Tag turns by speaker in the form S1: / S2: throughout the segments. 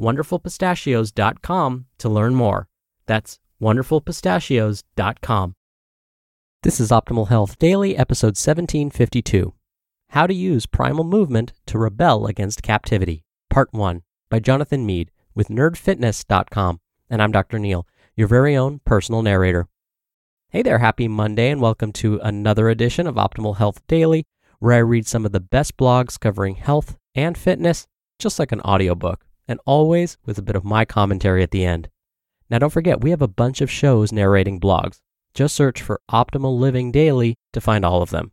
S1: wonderfulpistachios.com to learn more. That's wonderfulpistachios.com. This is Optimal Health Daily, episode 1752 How to Use Primal Movement to Rebel Against Captivity, Part 1, by Jonathan Mead with nerdfitness.com. And I'm Dr. Neal, your very own personal narrator. Hey there, happy Monday, and welcome to another edition of Optimal Health Daily, where I read some of the best blogs covering health and fitness, just like an audiobook, and always with a bit of my commentary at the end. Now, don't forget, we have a bunch of shows narrating blogs. Just search for Optimal Living Daily to find all of them.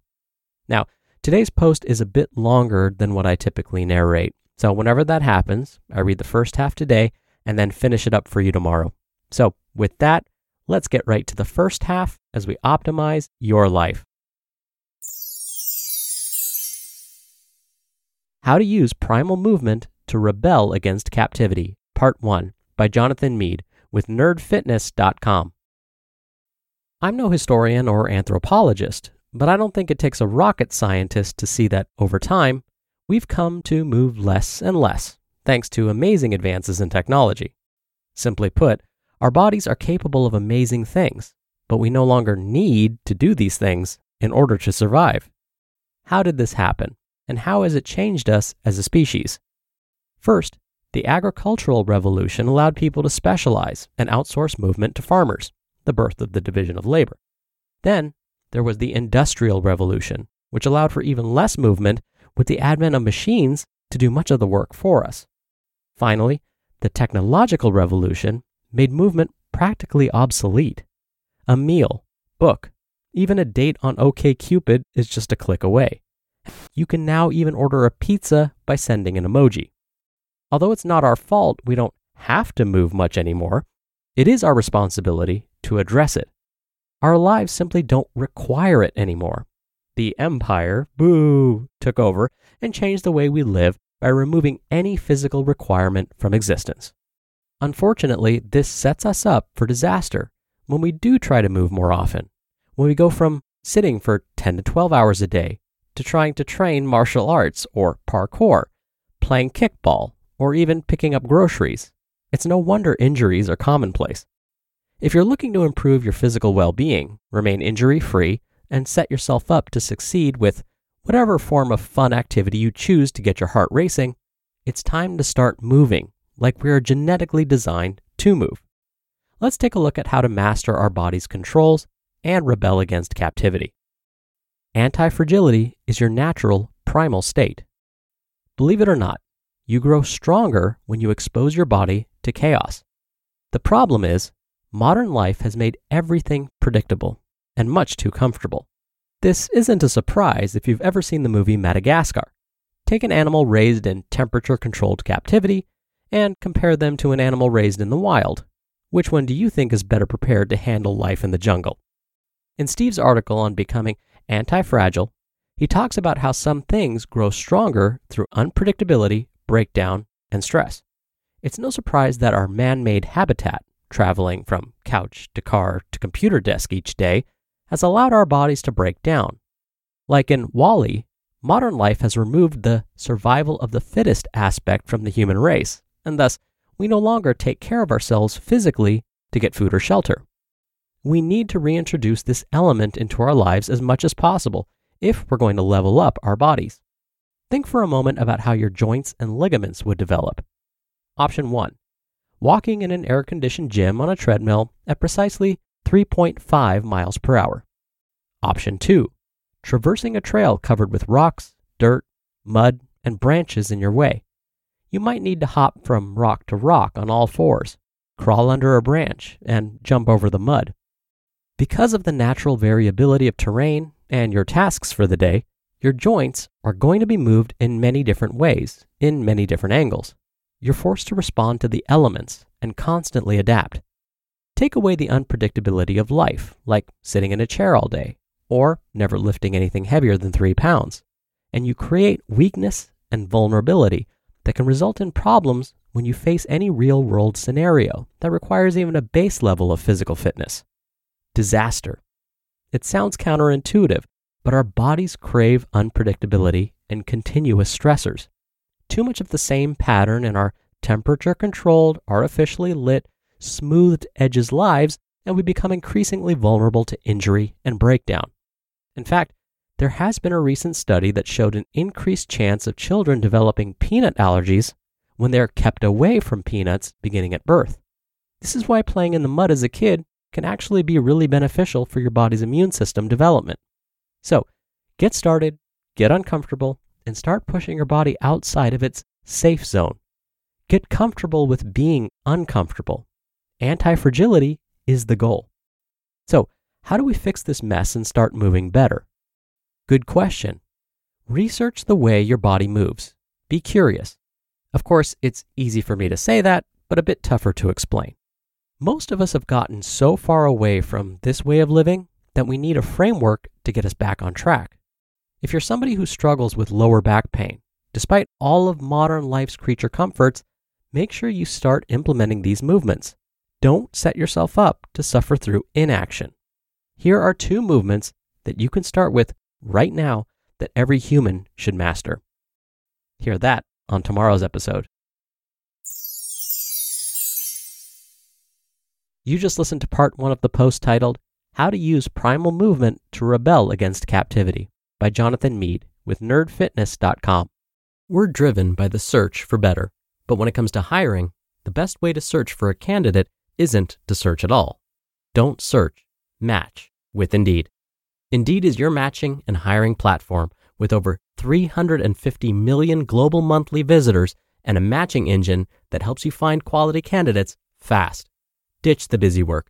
S1: Now, today's post is a bit longer than what I typically narrate. So, whenever that happens, I read the first half today and then finish it up for you tomorrow. So, with that, let's get right to the first half as we optimize your life. How to Use Primal Movement to Rebel Against Captivity, Part 1 by Jonathan Mead with nerdfitness.com. I'm no historian or anthropologist, but I don't think it takes a rocket scientist to see that over time, we've come to move less and less, thanks to amazing advances in technology. Simply put, our bodies are capable of amazing things, but we no longer need to do these things in order to survive. How did this happen, and how has it changed us as a species? First, the agricultural revolution allowed people to specialize and outsource movement to farmers, the birth of the division of labor. Then, there was the industrial revolution, which allowed for even less movement with the advent of machines to do much of the work for us. Finally, the technological revolution made movement practically obsolete. A meal, book, even a date on OKCupid is just a click away. You can now even order a pizza by sending an emoji. Although it's not our fault we don't have to move much anymore, it is our responsibility to address it. Our lives simply don't require it anymore. The empire, boo, took over and changed the way we live by removing any physical requirement from existence. Unfortunately, this sets us up for disaster when we do try to move more often. When we go from sitting for 10 to 12 hours a day to trying to train martial arts or parkour, playing kickball, or even picking up groceries. It's no wonder injuries are commonplace. If you're looking to improve your physical well being, remain injury free, and set yourself up to succeed with whatever form of fun activity you choose to get your heart racing, it's time to start moving like we are genetically designed to move. Let's take a look at how to master our body's controls and rebel against captivity. Anti fragility is your natural primal state. Believe it or not, you grow stronger when you expose your body to chaos. The problem is, modern life has made everything predictable and much too comfortable. This isn't a surprise if you've ever seen the movie Madagascar. Take an animal raised in temperature controlled captivity and compare them to an animal raised in the wild. Which one do you think is better prepared to handle life in the jungle? In Steve's article on becoming anti fragile, he talks about how some things grow stronger through unpredictability, breakdown, and stress. It's no surprise that our man made habitat, traveling from couch to car to computer desk each day, has allowed our bodies to break down. Like in WALL-E, modern life has removed the survival of the fittest aspect from the human race and thus we no longer take care of ourselves physically to get food or shelter. We need to reintroduce this element into our lives as much as possible if we're going to level up our bodies. Think for a moment about how your joints and ligaments would develop. Option 1 walking in an air conditioned gym on a treadmill at precisely 3.5 miles per hour. Option 2 traversing a trail covered with rocks, dirt, mud, and branches in your way. You might need to hop from rock to rock on all fours, crawl under a branch, and jump over the mud. Because of the natural variability of terrain and your tasks for the day, your joints are going to be moved in many different ways, in many different angles. You're forced to respond to the elements and constantly adapt. Take away the unpredictability of life, like sitting in a chair all day, or never lifting anything heavier than three pounds, and you create weakness and vulnerability that can result in problems when you face any real world scenario that requires even a base level of physical fitness. Disaster. It sounds counterintuitive, but our bodies crave unpredictability and continuous stressors. Too much of the same pattern in our temperature controlled, artificially lit, smoothed edges lives, and we become increasingly vulnerable to injury and breakdown. In fact, there has been a recent study that showed an increased chance of children developing peanut allergies when they're kept away from peanuts beginning at birth. This is why playing in the mud as a kid can actually be really beneficial for your body's immune system development. So, get started, get uncomfortable, and start pushing your body outside of its safe zone. Get comfortable with being uncomfortable. Anti fragility is the goal. So, how do we fix this mess and start moving better? Good question. Research the way your body moves. Be curious. Of course, it's easy for me to say that, but a bit tougher to explain. Most of us have gotten so far away from this way of living that we need a framework to get us back on track. If you're somebody who struggles with lower back pain, despite all of modern life's creature comforts, make sure you start implementing these movements. Don't set yourself up to suffer through inaction. Here are two movements that you can start with right now that every human should master. Hear that on tomorrow's episode. You just listened to part one of the post titled How to Use Primal Movement to Rebel Against Captivity by Jonathan Mead with nerdfitness.com. We're driven by the search for better, but when it comes to hiring, the best way to search for a candidate isn't to search at all. Don't search, match with Indeed. Indeed is your matching and hiring platform with over 350 million global monthly visitors and a matching engine that helps you find quality candidates fast. Ditch the busy work.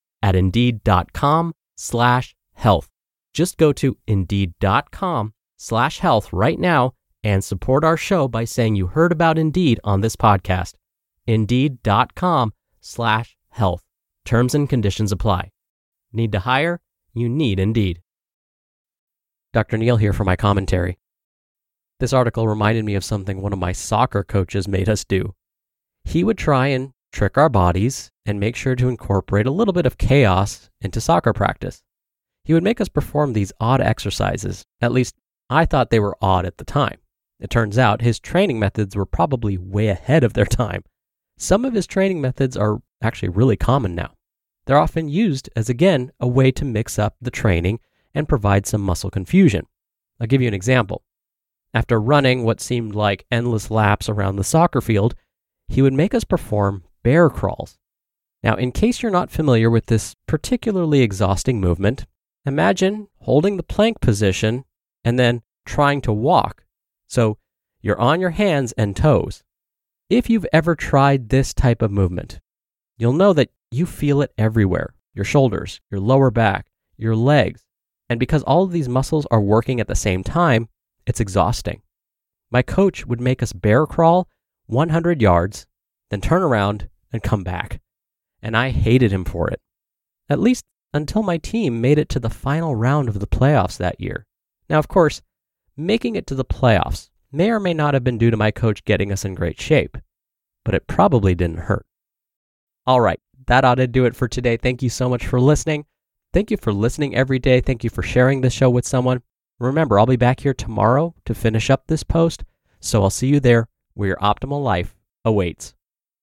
S1: at indeed.com slash health. Just go to indeed.com slash health right now and support our show by saying you heard about Indeed on this podcast. Indeed.com slash health. Terms and conditions apply. Need to hire? You need Indeed. Dr. Neal here for my commentary. This article reminded me of something one of my soccer coaches made us do. He would try and trick our bodies and make sure to incorporate a little bit of chaos into soccer practice. He would make us perform these odd exercises. At least, I thought they were odd at the time. It turns out his training methods were probably way ahead of their time. Some of his training methods are actually really common now. They're often used as, again, a way to mix up the training and provide some muscle confusion. I'll give you an example. After running what seemed like endless laps around the soccer field, he would make us perform bear crawls. Now, in case you're not familiar with this particularly exhausting movement, imagine holding the plank position and then trying to walk. So you're on your hands and toes. If you've ever tried this type of movement, you'll know that you feel it everywhere your shoulders, your lower back, your legs. And because all of these muscles are working at the same time, it's exhausting. My coach would make us bear crawl 100 yards, then turn around and come back. And I hated him for it. At least until my team made it to the final round of the playoffs that year. Now, of course, making it to the playoffs may or may not have been due to my coach getting us in great shape, but it probably didn't hurt. All right, that ought to do it for today. Thank you so much for listening. Thank you for listening every day. Thank you for sharing this show with someone. Remember, I'll be back here tomorrow to finish up this post. So I'll see you there where your optimal life awaits.